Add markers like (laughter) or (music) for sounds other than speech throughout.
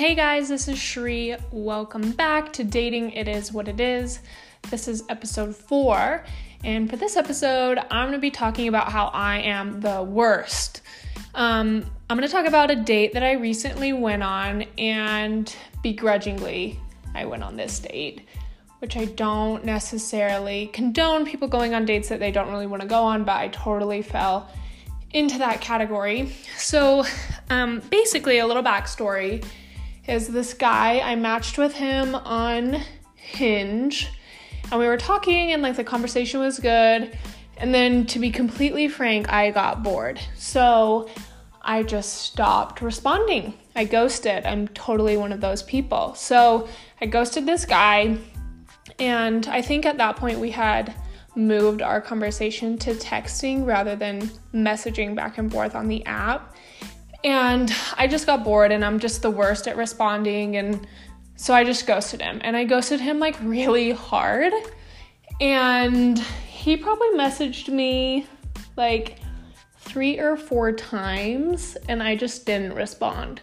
Hey guys, this is Shri. Welcome back to Dating It Is What It Is. This is episode four, and for this episode, I'm gonna be talking about how I am the worst. Um, I'm gonna talk about a date that I recently went on, and begrudgingly, I went on this date, which I don't necessarily condone people going on dates that they don't really wanna go on, but I totally fell into that category. So, um, basically, a little backstory is this guy, I matched with him on Hinge, and we were talking, and like the conversation was good. And then, to be completely frank, I got bored. So, I just stopped responding. I ghosted. I'm totally one of those people. So, I ghosted this guy, and I think at that point we had moved our conversation to texting rather than messaging back and forth on the app. And I just got bored and I'm just the worst at responding. And so I just ghosted him. And I ghosted him like really hard. And he probably messaged me like three or four times and I just didn't respond.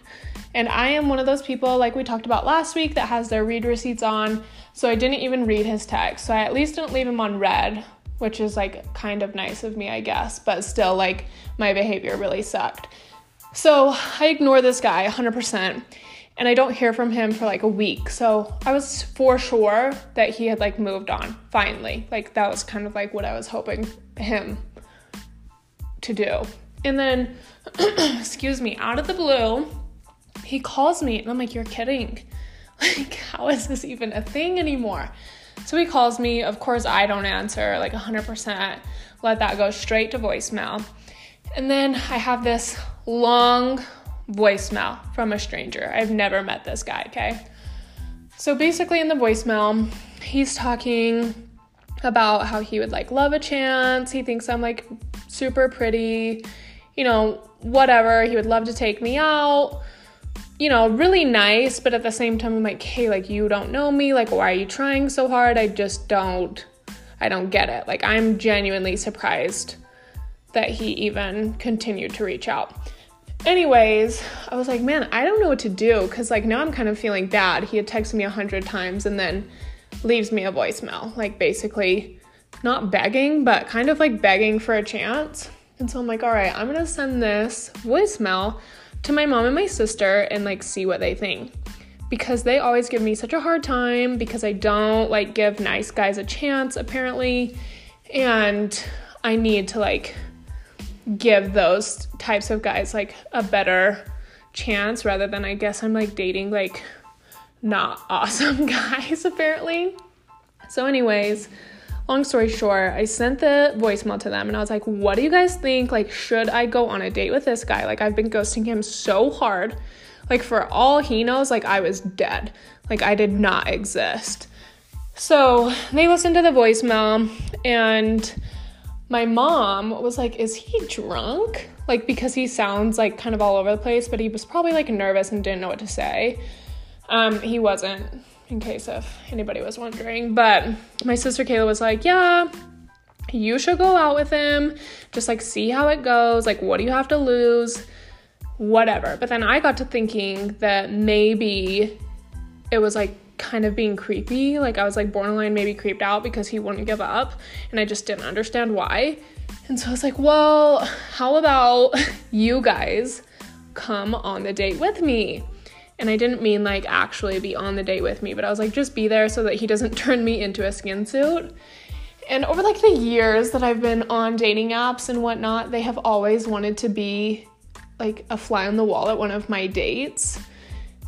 And I am one of those people, like we talked about last week, that has their read receipts on. So I didn't even read his text. So I at least didn't leave him on read, which is like kind of nice of me, I guess. But still, like my behavior really sucked. So I ignore this guy 100% and I don't hear from him for like a week. So I was for sure that he had like moved on finally. Like that was kind of like what I was hoping him to do. And then, (clears throat) excuse me, out of the blue, he calls me and I'm like, You're kidding. (laughs) Like, how is this even a thing anymore? So he calls me. Of course, I don't answer, like 100%. Let that go straight to voicemail. And then I have this long voicemail from a stranger. I've never met this guy, okay? So basically, in the voicemail, he's talking about how he would like love a chance. He thinks I'm like super pretty, you know, whatever. He would love to take me out. You know, really nice, but at the same time, I'm like, hey, like, you don't know me. Like, why are you trying so hard? I just don't, I don't get it. Like, I'm genuinely surprised that he even continued to reach out. Anyways, I was like, man, I don't know what to do because, like, now I'm kind of feeling bad. He had texted me a hundred times and then leaves me a voicemail, like, basically not begging, but kind of like begging for a chance. And so I'm like, all right, I'm gonna send this voicemail to my mom and my sister and like see what they think. Because they always give me such a hard time because I don't like give nice guys a chance, apparently. And I need to like give those types of guys like a better chance rather than I guess I'm like dating like not (laughs) awesome guys apparently. So anyways, long story short, I sent the voicemail to them and I was like, "What do you guys think? Like should I go on a date with this guy? Like I've been ghosting him so hard. Like for all he knows, like I was dead. Like I did not exist." So, they listened to the voicemail and my mom was like, Is he drunk? Like, because he sounds like kind of all over the place, but he was probably like nervous and didn't know what to say. Um, he wasn't, in case if anybody was wondering. But my sister Kayla was like, Yeah, you should go out with him, just like see how it goes. Like, what do you have to lose? Whatever. But then I got to thinking that maybe it was like kind of being creepy. Like I was like borderline maybe creeped out because he wouldn't give up and I just didn't understand why. And so I was like, well, how about (laughs) you guys come on the date with me? And I didn't mean like actually be on the date with me, but I was like, just be there so that he doesn't (laughs) turn me into a skin suit. And over like the years that I've been on dating apps and whatnot, they have always wanted to be like a fly on the wall at one of my dates.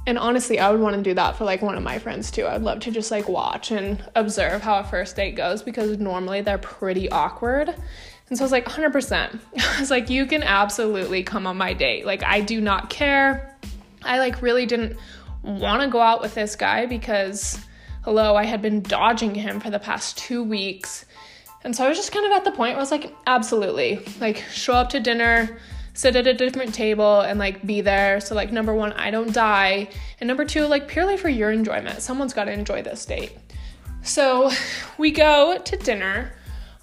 And honestly, I would want to do that for like one of my friends too. I'd love to just like watch and observe how a first date goes because normally they're pretty awkward. And so I was like, 100%. (laughs) I was like, you can absolutely come on my date. Like, I do not care. I like really didn't want to go out with this guy because, hello, I had been dodging him for the past two weeks. And so I was just kind of at the point where I was like, absolutely. Like, show up to dinner sit at a different table and like be there. So, like, number one, I don't die. And number two, like, purely for your enjoyment. Someone's got to enjoy this date. So, we go to dinner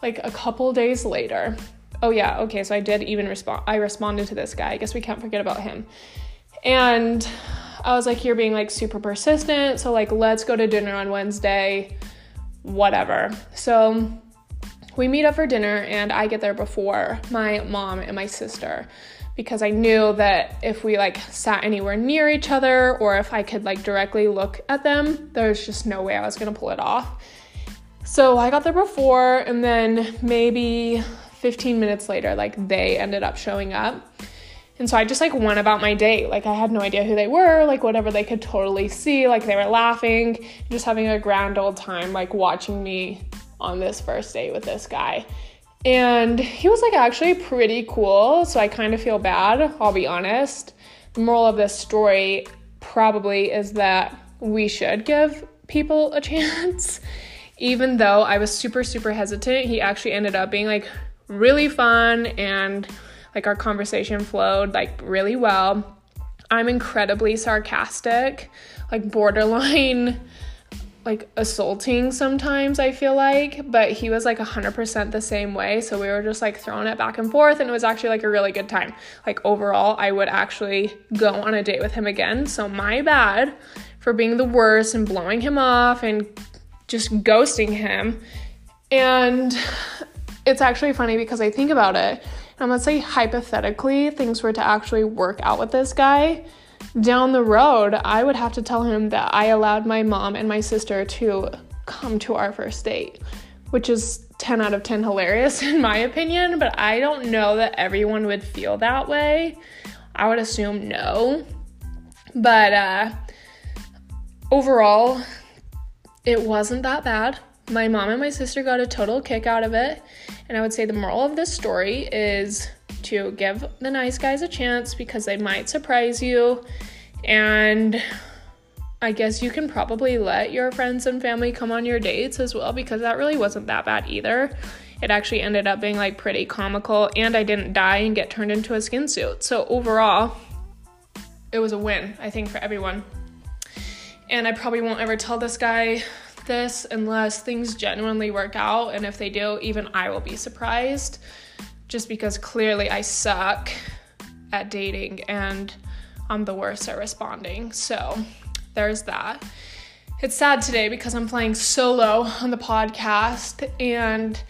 like a couple days later. Oh, yeah, okay, so I did even respond. I responded to this guy. I guess we can't forget about him. And I was like, You're being like super persistent. So, like, let's go to dinner on Wednesday, whatever. So, we meet up for dinner, and I get there before my mom and my sister because I knew that if we like sat anywhere near each other or if I could like directly look at them, there's just no way I was gonna pull it off. So I got there before, and then maybe 15 minutes later, like they ended up showing up. And so I just like went about my day. Like I had no idea who they were, like whatever they could totally see. Like they were laughing, just having a grand old time, like watching me on this first date with this guy. And he was like actually pretty cool. So I kind of feel bad, I'll be honest. The moral of this story probably is that we should give people a chance. (laughs) Even though I was super, super hesitant, he actually ended up being like really fun and like our conversation flowed like really well. I'm incredibly sarcastic, like borderline like assaulting sometimes I feel like, but he was like 100% the same way. So we were just like throwing it back and forth and it was actually like a really good time. Like overall, I would actually go on a date with him again. So my bad for being the worst and blowing him off and just ghosting him. And it's actually funny because I think about it. And let's say hypothetically things were to actually work out with this guy down the road, I would have to tell him that I allowed my mom and my sister to come to our first date, which is 10 out of 10 hilarious (laughs) in my opinion, but I don't know that everyone would feel that way. I would assume no. But uh, overall, it wasn't that bad. My mom and my sister got a total kick out of it. And I would say the moral of this story is to give the nice guys a chance because they might surprise you. And I guess you can probably let your friends and family come on your dates as well because that really wasn't that bad either. It actually ended up being like pretty comical, and I didn't die and get turned into a skin suit. So, overall, it was a win, I think, for everyone. And I probably won't ever tell this guy this unless things genuinely work out. And if they do, even I will be surprised just because clearly I suck at dating and I'm the worst at responding. So there's that. It's sad today because I'm playing solo on the podcast and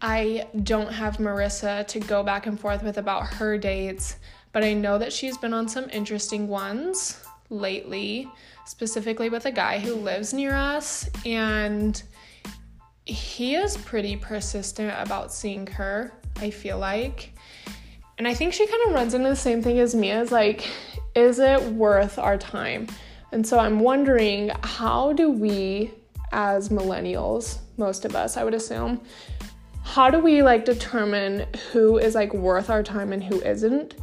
I don't have Marissa to go back and forth with about her dates, but I know that she's been on some interesting ones lately, specifically with a guy who lives near us and he is pretty persistent about seeing her I feel like. And I think she kind of runs into the same thing as me as like, is it worth our time? And so I'm wondering how do we, as millennials, most of us, I would assume, how do we like determine who is like worth our time and who isn't?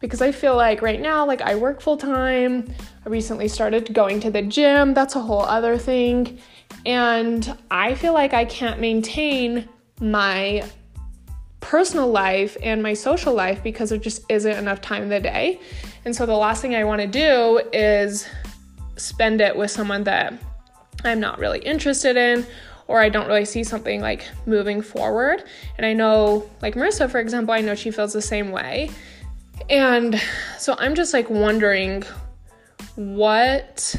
Because I feel like right now, like I work full time. I recently started going to the gym. That's a whole other thing. And I feel like I can't maintain my personal life and my social life because there just isn't enough time in the day. And so the last thing I want to do is spend it with someone that I'm not really interested in or I don't really see something like moving forward. And I know, like Marissa, for example, I know she feels the same way. And so I'm just like wondering what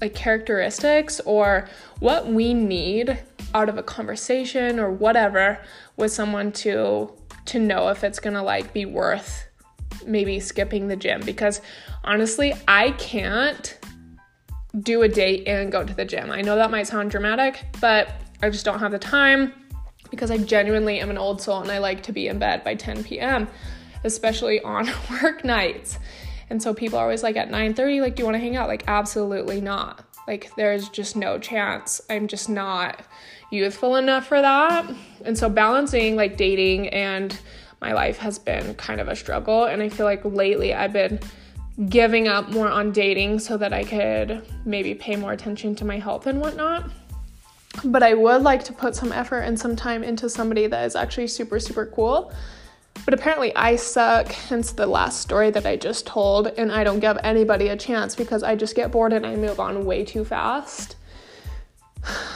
like characteristics or what we need out of a conversation or whatever with someone to to know if it's gonna like be worth maybe skipping the gym because honestly I can't do a date and go to the gym. I know that might sound dramatic, but I just don't have the time because I genuinely am an old soul and I like to be in bed by 10 p.m., especially (laughs) on work nights. And so people are always like at 9:30 like do you want to hang out? Like absolutely not. Like there's just no chance. I'm just not youthful enough for that. And so balancing like dating and my life has been kind of a struggle. And I feel like lately I've been giving up more on dating so that I could maybe pay more attention to my health and whatnot. But I would like to put some effort and some time into somebody that is actually super, super cool. But apparently, I suck, hence the last story that I just told, and I don't give anybody a chance because I just get bored and I move on way too fast. (sighs)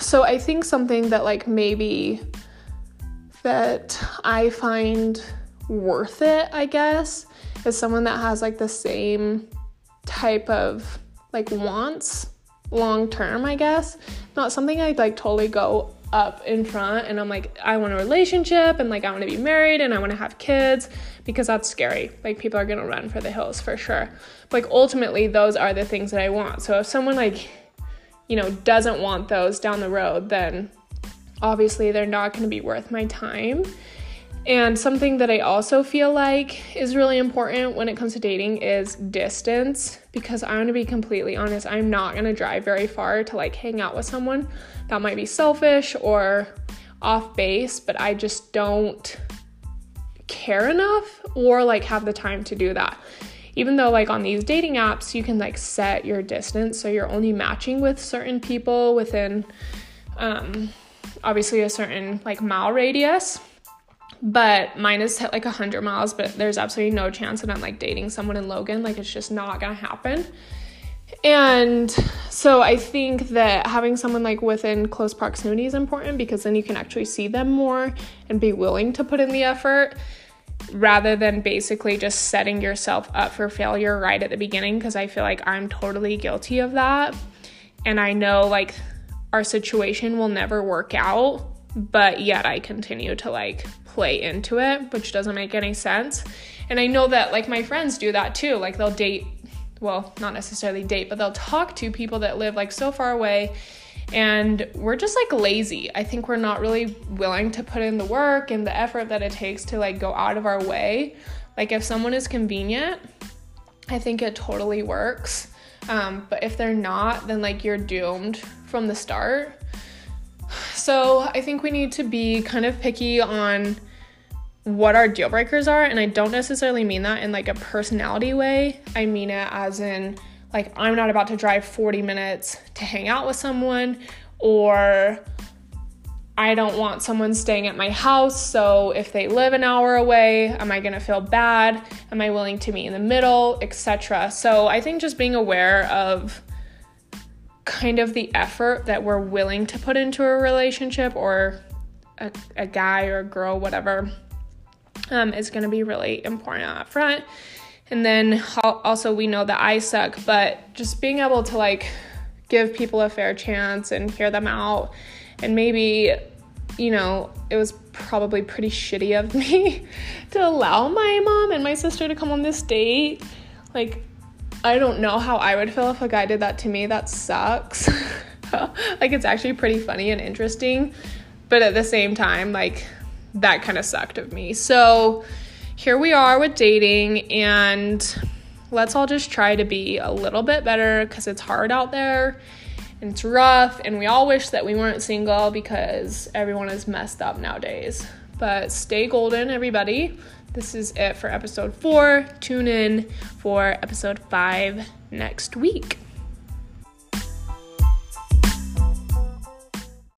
So I think something that like maybe that I find worth it, I guess, is someone that has like the same type of like wants long term, I guess. Not something I'd like totally go up in front and I'm like, I want a relationship and like I want to be married and I want to have kids because that's scary. Like people are gonna run for the hills for sure. But like ultimately those are the things that I want. So if someone like, you know, doesn't want those down the road, then obviously they're not gonna be worth my time. And something that I also feel like is really important when it comes to dating is distance because I'm gonna be completely honest, I'm not gonna drive very far to like hang out with someone. That might be selfish or off base, but I just don't care enough or like have the time to do that. Even though like on these dating apps, you can like set your distance so you're only matching with certain people within um obviously a certain like mile radius but mine is like 100 miles but there's absolutely no chance that i'm like dating someone in logan. Like it's just not gonna happen. And so i think that having someone like within close proximity is important because then you can actually see them more and be willing to put in the effort rather than basically just setting yourself up for failure right at the beginning because i feel like i'm totally guilty of that. And i know like our situation will never work out but yet i continue to like play into it, which doesn't make any sense. And I know that like my friends do that too. Like they'll date, well, not necessarily date, but they'll talk to people that live like so far away. And we're just like lazy. I think we're not really willing to put in the work and the effort that it takes to like go out of our way. Like if someone is convenient, I think it totally works. Um, but if they're not, then like you're doomed from the start. So I think we need to be kind of picky on what our deal breakers are. And I don't necessarily mean that in like a personality way. I mean it as in like I'm not about to drive 40 minutes to hang out with someone or I don't want someone staying at my house. So if they live an hour away, am I going to feel bad? Am I willing to meet in the middle, etc. So I think just being aware of kind of the effort that we're willing to put into a relationship or a, a guy or a girl, whatever, um, is going to be really important up front. And then also, we know that I suck, but just being able to like give people a fair chance and hear them out, and maybe, you know, it was probably pretty shitty of (laughs) me to allow my mom and my sister to come on this date. Like, I don't know how I would feel if a guy did that to me. That sucks. (laughs) like it's actually pretty funny and interesting, but at the same time, like that kind of sucked of me. So here we are with dating, and let's all just try to be a little bit better because it's hard out there and it's rough, and we all wish that we weren't single because everyone is messed up nowadays. But stay golden, everybody. This is it for episode four. Tune in for episode five next week.